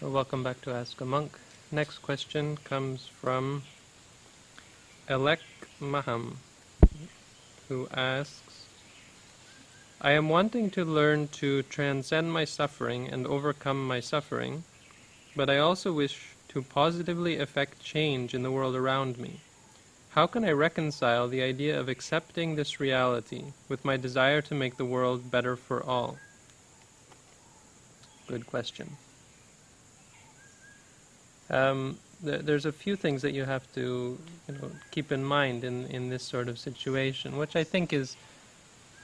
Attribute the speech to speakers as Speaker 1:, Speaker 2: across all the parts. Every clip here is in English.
Speaker 1: Well, welcome back to Ask a Monk. Next question comes from Elek Maham, who asks I am wanting to learn to transcend my suffering and overcome my suffering, but I also wish to positively affect change in the world around me. How can I reconcile the idea of accepting this reality with my desire to make the world better for all? Good question. Um, th- there's a few things that you have to you know, keep in mind in, in this sort of situation, which I think is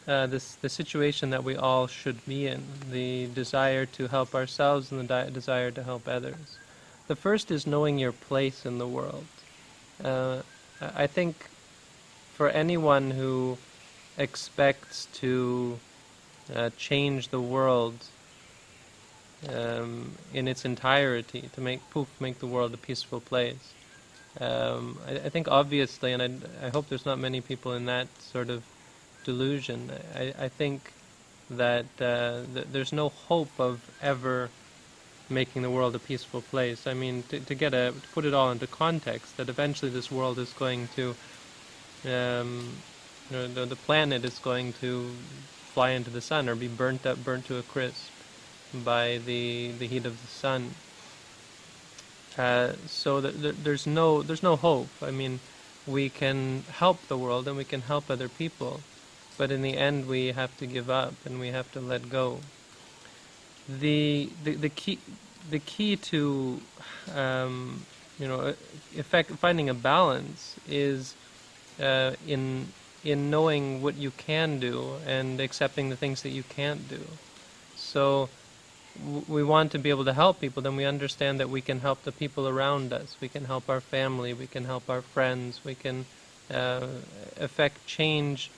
Speaker 1: uh, this, the situation that we all should be in the desire to help ourselves and the desire to help others. The first is knowing your place in the world. Uh, I think for anyone who expects to uh, change the world um, in its entirety, to make poof, make the world a peaceful place. Um, I, I, think obviously, and I, I, hope there's not many people in that sort of delusion. I, I think that uh, th- there's no hope of ever making the world a peaceful place. I mean, to, to get a to put it all into context, that eventually this world is going to, um, you know, the, the planet is going to fly into the sun or be burnt up, burnt to a crisp by the the heat of the sun. Uh, so there's no there's no hope. I mean, we can help the world and we can help other people, but in the end we have to give up and we have to let go the the, the key the key to um, you know effect, finding a balance is uh, in in knowing what you can do and accepting the things that you can't do. So we want to be able to help people. Then we understand that we can help the people around us. We can help our family. We can help our friends. We can uh, affect change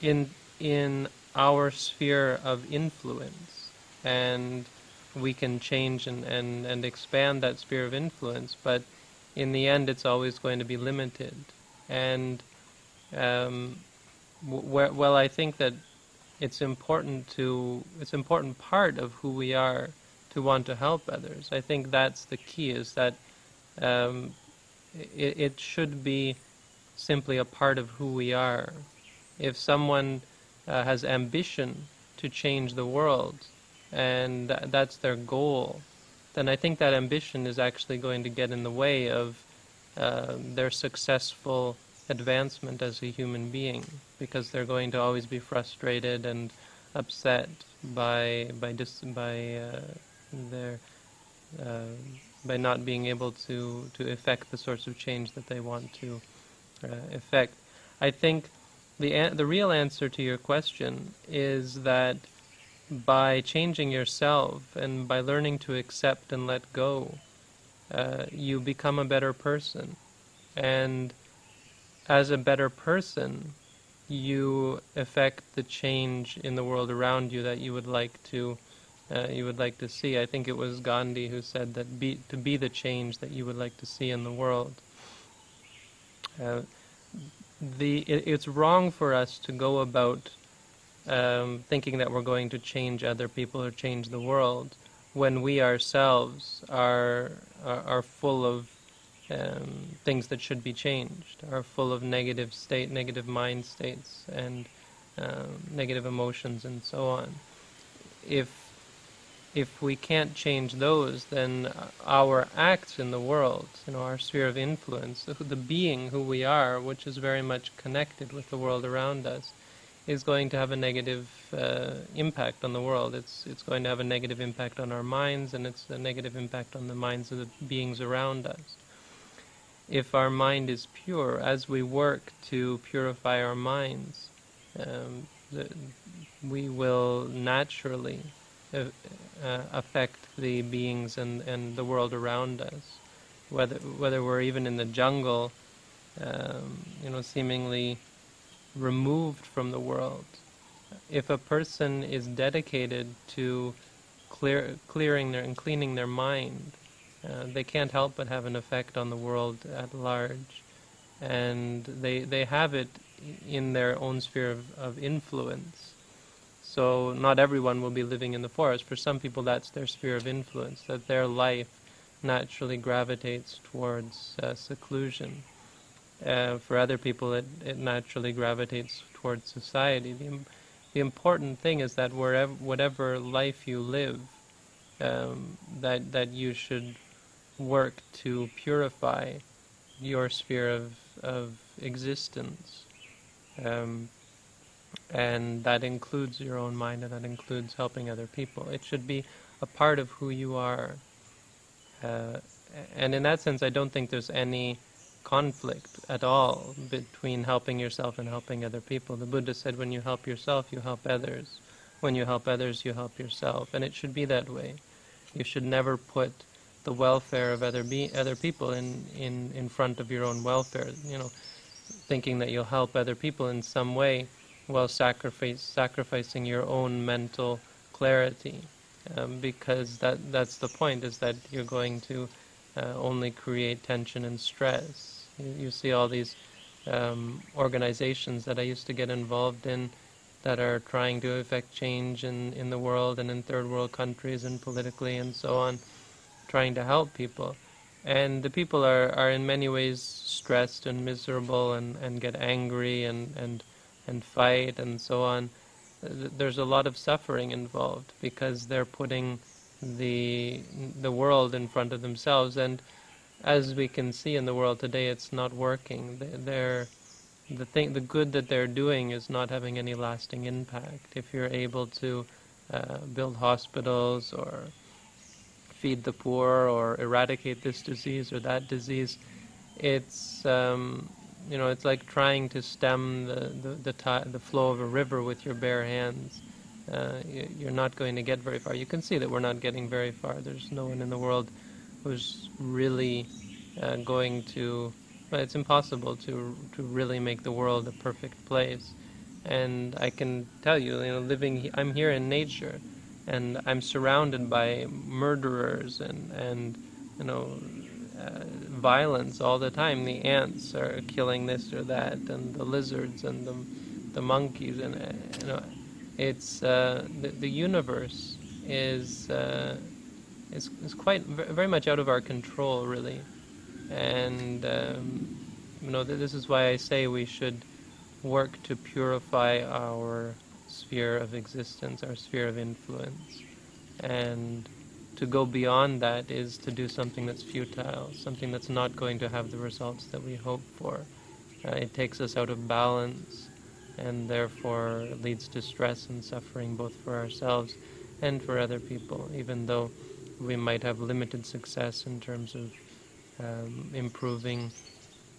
Speaker 1: in in our sphere of influence and we can change and, and, and expand that sphere of influence, but in the end, it's always going to be limited. And um, well, I think that it's important to it's important part of who we are to want to help others. I think that's the key. Is that um, it, it should be simply a part of who we are. If someone uh, has ambition to change the world, and th- that's their goal, then I think that ambition is actually going to get in the way of uh, their successful advancement as a human being because they're going to always be frustrated and upset by by dis- by uh, their uh, by not being able to to effect the sorts of change that they want to uh, effect. I think the an- the real answer to your question is that by changing yourself and by learning to accept and let go, uh, you become a better person. And as a better person, you affect the change in the world around you that you would like to uh, you would like to see. I think it was Gandhi who said that be, to be the change that you would like to see in the world. Uh, the it, it's wrong for us to go about um, thinking that we're going to change other people or change the world when we ourselves are are, are full of um, things that should be changed, are full of negative state, negative mind states, and um, negative emotions, and so on. If if we can't change those, then our acts in the world, you know, our sphere of influence, the, being who we are, which is very much connected with the world around us, is going to have a negative uh, impact on the world. It's it's going to have a negative impact on our minds, and it's a negative impact on the minds of the beings around us. If our mind is pure, as we work to purify our minds, um, the, we will naturally uh, uh, affect the beings and, and the world around us. Whether whether we're even in the jungle, um, you know, seemingly removed from the world. If a person is dedicated to clear, clearing their and cleaning their mind, uh, they can't help but have an effect on the world at large, and they they have it in their own sphere of, of influence. So not everyone will be living in the forest. For some people, that's their sphere of influence, that their life naturally gravitates towards uh, seclusion. Uh, for other people, it, it naturally gravitates towards society. The, the important thing is that wherever, whatever life you live, um, that that you should work to purify your sphere of of existence, um, and that includes your own mind, and that includes helping other people. It should be a part of who you are, uh, and in that sense, I don't think there's any conflict at all between helping yourself and helping other people. The Buddha said, when you help yourself, you help others. When you help others, you help yourself. And it should be that way. You should never put the welfare of other be- other people in, in, in front of your own welfare. You know, thinking that you'll help other people in some way while sacrifice, sacrificing your own mental clarity. Um, because that that's the point is that you're going to uh, only create tension and stress. You, you see all these um, organizations that I used to get involved in that are trying to effect change in, in the world and in third world countries and politically and so on, trying to help people. And the people are, are in many ways stressed and miserable and, and get angry and, and, and fight and so on. There's a lot of suffering involved because they're putting the the world in front of themselves and as we can see in the world today it's not working they're the thing the good that they're doing is not having any lasting impact if you're able to uh, build hospitals or feed the poor or eradicate this disease or that disease it's um, you know it's like trying to stem the the, the, the flow of a river with your bare hands uh, you're not going to get very far. You can see that we're not getting very far. There's no one in the world who's really uh, going to. Well, it's impossible to to really make the world a perfect place. And I can tell you, you know, living, I'm here in nature, and I'm surrounded by murderers and and you know. Uh, violence all the time. The ants are killing this or that, and the lizards and the the monkeys, and uh, you know, it's uh, the, the universe is, uh, is is quite very much out of our control, really, and um, you know this is why I say we should work to purify our sphere of existence, our sphere of influence, and to go beyond that is to do something that's futile, something that's not going to have the results that we hope for. Uh, it takes us out of balance and therefore leads to stress and suffering both for ourselves and for other people, even though we might have limited success in terms of um, improving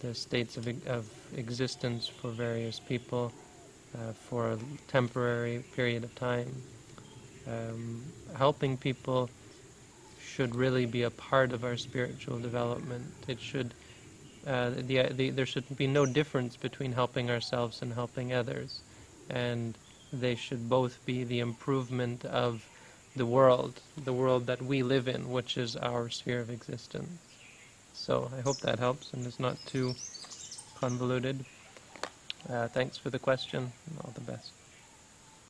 Speaker 1: the states of, of existence for various people uh, for a temporary period of time. Um, helping people should really be a part of our spiritual development. It should uh, the, the, there should be no difference between helping ourselves and helping others. And they should both be the improvement of the world, the world that we live in, which is our sphere of existence. So I hope that helps and is not too convoluted. Uh, thanks for the question. All the best.